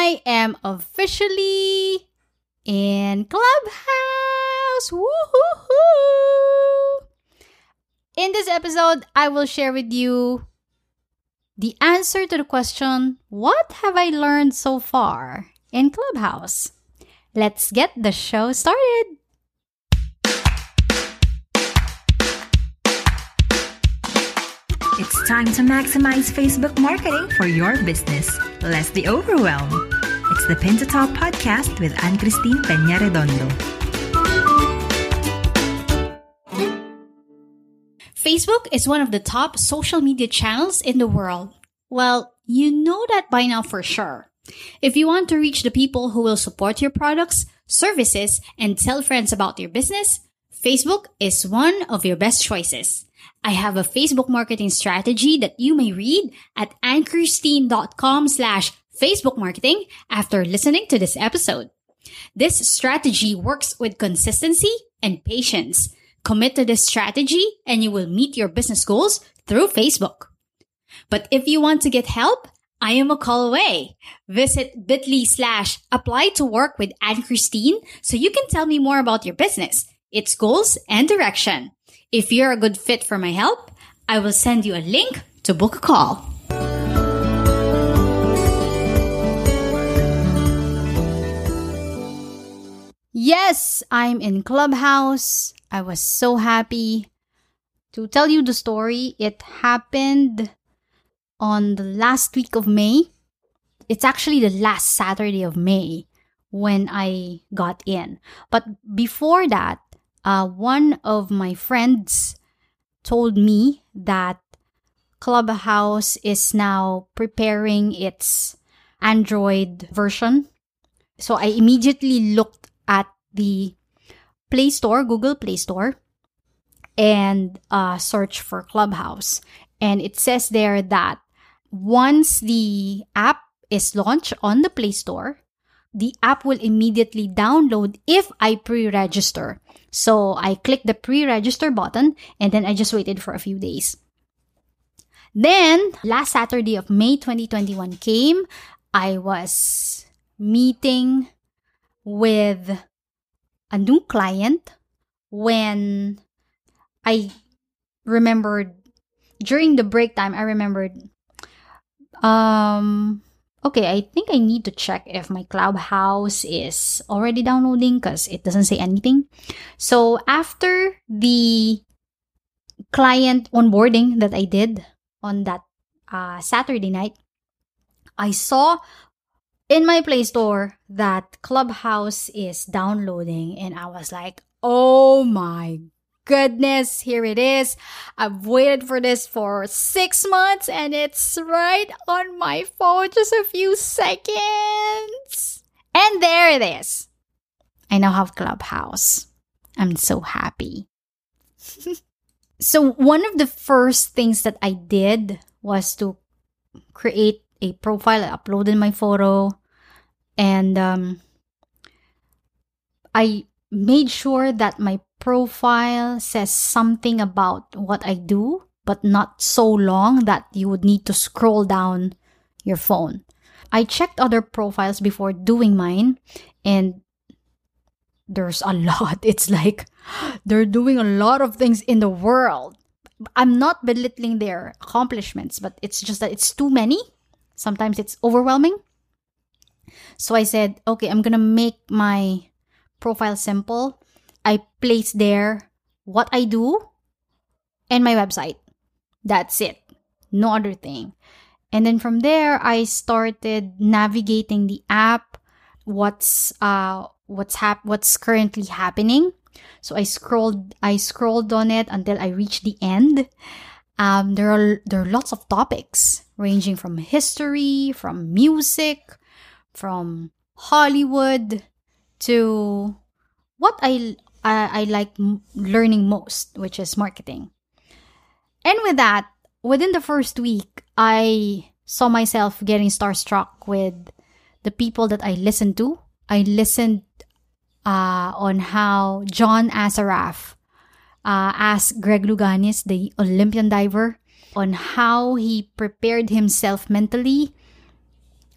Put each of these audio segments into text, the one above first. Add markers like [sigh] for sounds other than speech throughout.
I am officially in Clubhouse. Woo-hoo-hoo! In this episode, I will share with you the answer to the question What have I learned so far in Clubhouse? Let's get the show started. It's time to maximize Facebook marketing for your business. Less the overwhelm. It's the Pin to podcast with Anne Christine Peña Redondo. Facebook is one of the top social media channels in the world. Well, you know that by now for sure. If you want to reach the people who will support your products, services, and tell friends about your business, Facebook is one of your best choices. I have a Facebook marketing strategy that you may read at anchristine.com slash Facebook marketing after listening to this episode. This strategy works with consistency and patience. Commit to this strategy and you will meet your business goals through Facebook. But if you want to get help, I am a call away. Visit bit.ly slash apply to work with Anne Christine so you can tell me more about your business, its goals and direction. If you're a good fit for my help, I will send you a link to book a call. Yes, I'm in Clubhouse. I was so happy to tell you the story. It happened on the last week of May. It's actually the last Saturday of May when I got in. But before that, uh, one of my friends told me that Clubhouse is now preparing its Android version. So I immediately looked at the Play Store, Google Play Store, and uh, search for Clubhouse. And it says there that once the app is launched on the Play Store, the app will immediately download if I pre register. So I clicked the pre register button and then I just waited for a few days. Then, last Saturday of May 2021 came. I was meeting with a new client when I remembered during the break time, I remembered, um, okay, I think I need to check if my Clubhouse is already downloading because it doesn't say anything. So after the client onboarding that I did on that uh, Saturday night, I saw in my Play Store that Clubhouse is downloading, and I was like, oh my goodness, here it is. I've waited for this for six months and it's right on my phone, just a few seconds. And there it is. I now have Clubhouse. I'm so happy. [laughs] so, one of the first things that I did was to create a profile. I uploaded my photo and um, I made sure that my profile says something about what I do, but not so long that you would need to scroll down your phone. I checked other profiles before doing mine, and there's a [laughs] lot. It's like they're doing a lot of things in the world. I'm not belittling their accomplishments, but it's just that it's too many. Sometimes it's overwhelming. So I said, okay, I'm gonna make my profile simple I place there what I do and my website. That's it. No other thing. And then from there I started navigating the app, what's uh what's hap- what's currently happening. So I scrolled I scrolled on it until I reached the end. Um, there are there are lots of topics ranging from history, from music, from Hollywood to what I I, I like learning most, which is marketing. And with that, within the first week, I saw myself getting starstruck with the people that I listened to. I listened uh, on how John Assaraf uh, asked Greg Louganis, the Olympian diver, on how he prepared himself mentally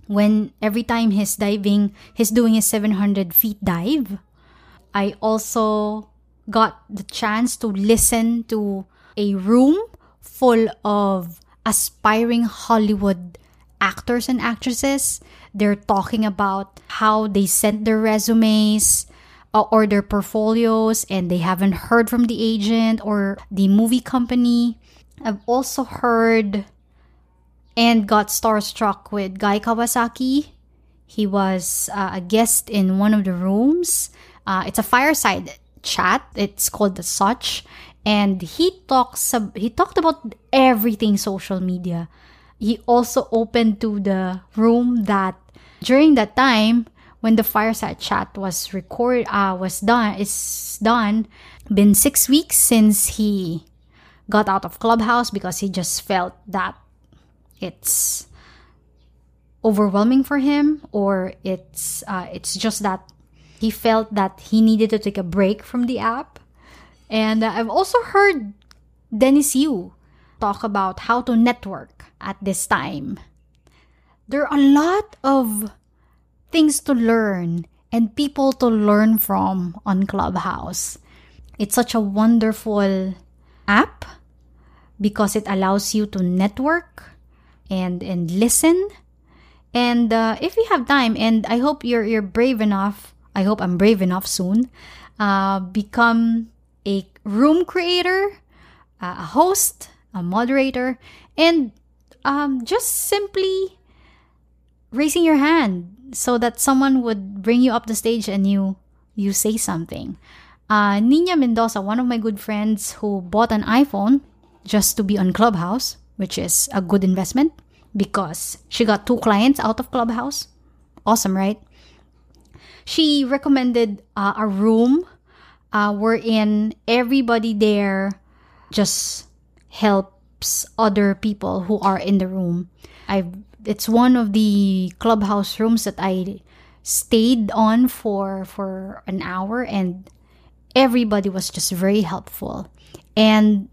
when every time he's diving, he's doing his 700 feet dive. I also got the chance to listen to a room full of aspiring Hollywood actors and actresses. They're talking about how they sent their resumes uh, or their portfolios and they haven't heard from the agent or the movie company. I've also heard and got starstruck with Guy Kawasaki. He was uh, a guest in one of the rooms. Uh, it's a fireside chat. It's called the Such, and he talks. He talked about everything social media. He also opened to the room that during that time when the fireside chat was record uh, was done is done been six weeks since he got out of clubhouse because he just felt that it's overwhelming for him or it's uh, it's just that he felt that he needed to take a break from the app. And uh, i've also heard dennis yu talk about how to network at this time. There are a lot of things to learn and people to learn from on clubhouse. It's such a wonderful app because it allows you to network and and listen. And uh, if you have time, and I hope you're you're brave enough. I hope I'm brave enough soon. Uh, become a room creator, a host, a moderator, and um, just simply raising your hand so that someone would bring you up the stage and you you say something. Uh, Nina Mendoza, one of my good friends who bought an iPhone just to be on Clubhouse, which is a good investment because she got two clients out of Clubhouse. Awesome, right? She recommended uh, a room uh, wherein everybody there just helps other people who are in the room. I it's one of the clubhouse rooms that I stayed on for for an hour and everybody was just very helpful. And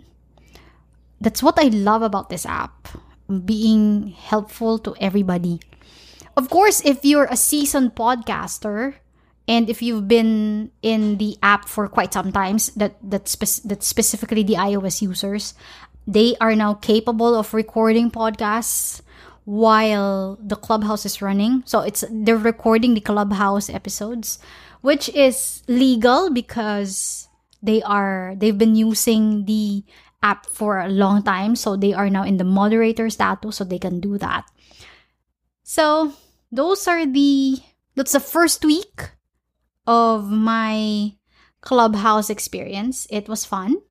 that's what I love about this app being helpful to everybody. Of course, if you're a seasoned podcaster and if you've been in the app for quite some times, that that, spe- that specifically the iOS users, they are now capable of recording podcasts while the clubhouse is running. So it's they're recording the clubhouse episodes, which is legal because they are they've been using the app for a long time. So they are now in the moderator status, so they can do that. So those are the that's the first week of my clubhouse experience. It was fun.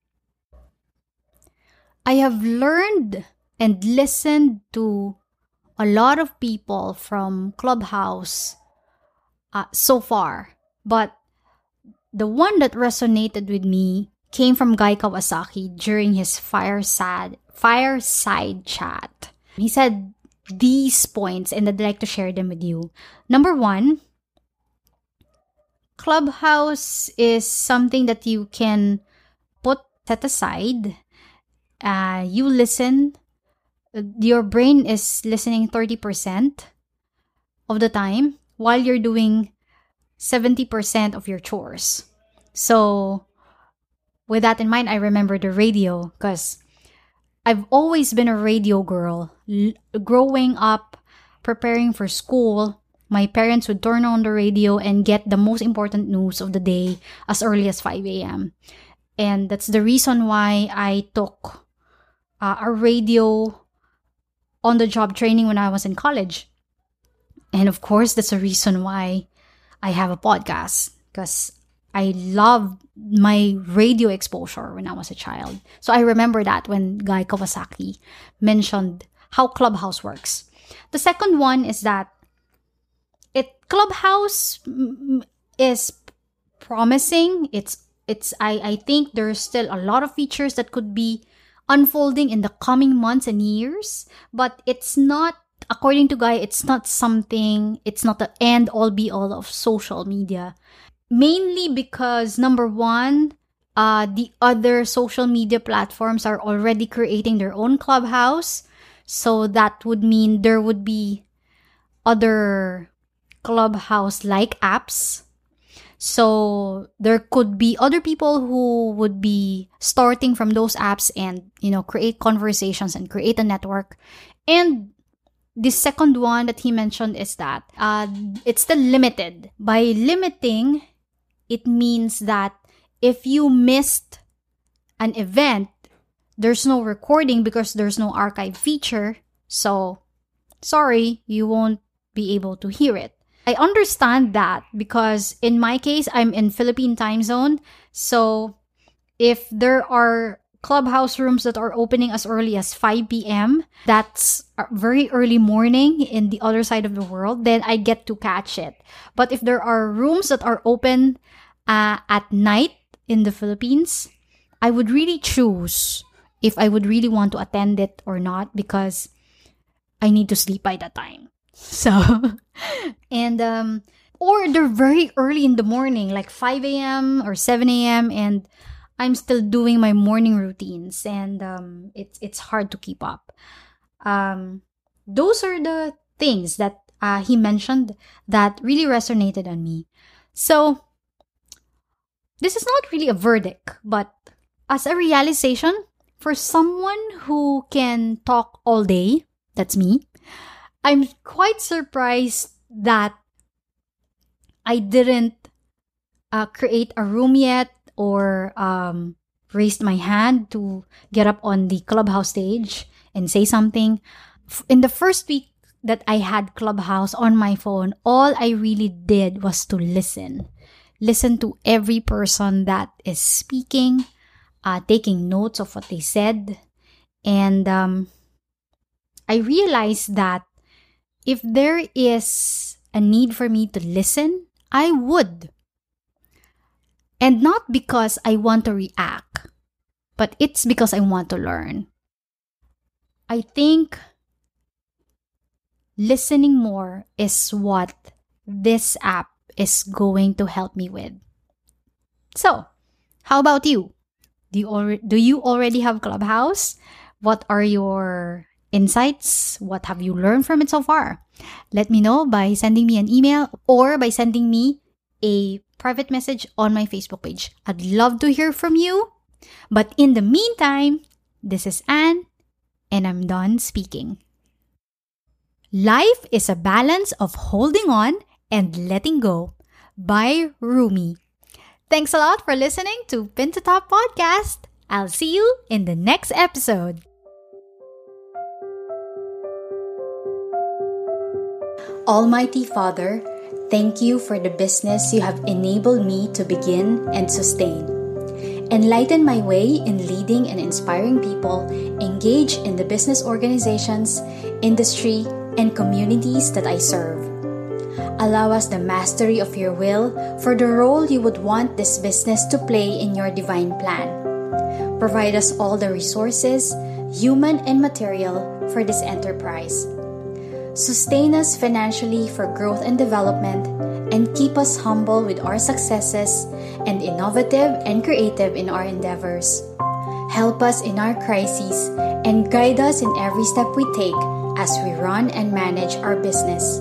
I have learned and listened to a lot of people from Clubhouse uh, so far, but the one that resonated with me came from Guy Kawasaki during his fireside fireside chat. He said these points and I'd like to share them with you. Number one, Clubhouse is something that you can put set aside. Uh, you listen. Your brain is listening 30% of the time while you're doing 70% of your chores. So with that in mind, I remember the radio because I've always been a radio girl. L- growing up, preparing for school, my parents would turn on the radio and get the most important news of the day as early as 5 a.m. And that's the reason why I took uh, a radio on the job training when I was in college. And of course, that's the reason why I have a podcast because I loved my radio exposure when I was a child. So I remember that when Guy Kawasaki mentioned how Clubhouse works. The second one is that it Clubhouse is promising. It's it's I I think there's still a lot of features that could be unfolding in the coming months and years, but it's not according to Guy, it's not something, it's not the end all be all of social media mainly because number one, uh, the other social media platforms are already creating their own clubhouse. So that would mean there would be other Clubhouse like apps. So there could be other people who would be starting from those apps and, you know, create conversations and create a network. And the second one that he mentioned is that uh, it's the limited. By limiting, it means that if you missed an event, there's no recording because there's no archive feature. So, sorry, you won't be able to hear it. I understand that because in my case, I'm in Philippine time zone. So, if there are clubhouse rooms that are opening as early as 5 p.m. That's very early morning in the other side of the world. Then I get to catch it. But if there are rooms that are open uh, at night in the Philippines, I would really choose if I would really want to attend it or not because I need to sleep by that time. [laughs] So, and, um, or they're very early in the morning, like 5 a.m. or 7 a.m. and I'm still doing my morning routines and um, it's it's hard to keep up. Um, those are the things that uh, he mentioned that really resonated on me. So this is not really a verdict, but as a realization for someone who can talk all day, that's me. I'm quite surprised that I didn't uh, create a room yet or um, raised my hand to get up on the clubhouse stage and say something. In the first week that I had Clubhouse on my phone, all I really did was to listen. Listen to every person that is speaking, uh, taking notes of what they said. And um, I realized that if there is a need for me to listen, I would. And not because I want to react, but it's because I want to learn. I think listening more is what this app is going to help me with. So, how about you? Do you, al- do you already have Clubhouse? What are your insights? What have you learned from it so far? Let me know by sending me an email or by sending me a private message on my Facebook page. I'd love to hear from you. But in the meantime, this is Anne, and I'm done speaking. Life is a balance of holding on and letting go by Rumi. Thanks a lot for listening to Pin to Top Podcast. I'll see you in the next episode. Almighty Father, Thank you for the business you have enabled me to begin and sustain. Enlighten my way in leading and inspiring people engage in the business organizations, industry, and communities that I serve. Allow us the mastery of your will for the role you would want this business to play in your divine plan. Provide us all the resources, human and material, for this enterprise sustain us financially for growth and development, and keep us humble with our successes and innovative and creative in our endeavors. Help us in our crises and guide us in every step we take as we run and manage our business.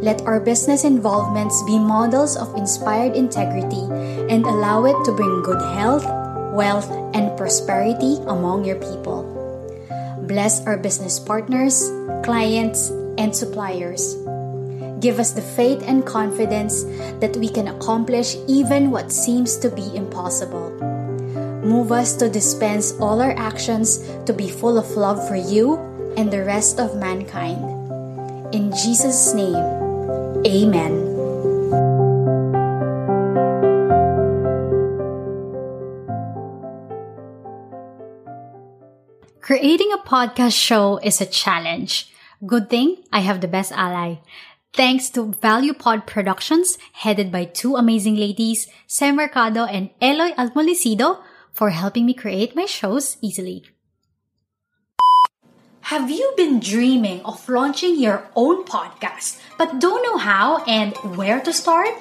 Let our business involvements be models of inspired integrity and allow it to bring good health, wealth, and prosperity among your people. Bless our business partners, clients, and suppliers. Give us the faith and confidence that we can accomplish even what seems to be impossible. Move us to dispense all our actions to be full of love for you and the rest of mankind. In Jesus' name, Amen. Creating a podcast show is a challenge. Good thing I have the best ally. Thanks to Value Pod Productions, headed by two amazing ladies, Sam Mercado and Eloy Almolicido, for helping me create my shows easily. Have you been dreaming of launching your own podcast, but don't know how and where to start?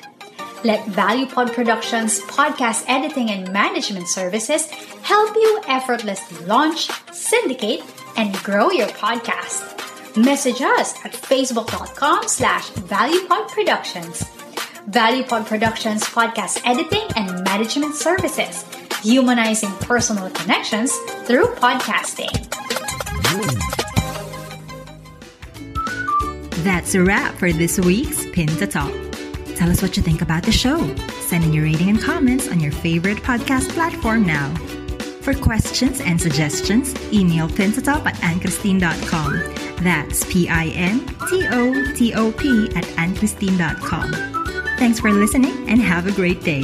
Let ValuePod Productions podcast editing and management services help you effortlessly launch, syndicate, and grow your podcast. Message us at facebook.com slash valuepodproductions. ValuePod Productions podcast editing and management services, humanizing personal connections through podcasting. That's a wrap for this week's Pin to Top. Tell us what you think about the show. Send in your rating and comments on your favorite podcast platform now. For questions and suggestions, email pintotop at anchristine.com. That's P-I-N-T-O-T-O-P at anchristine.com. Thanks for listening and have a great day.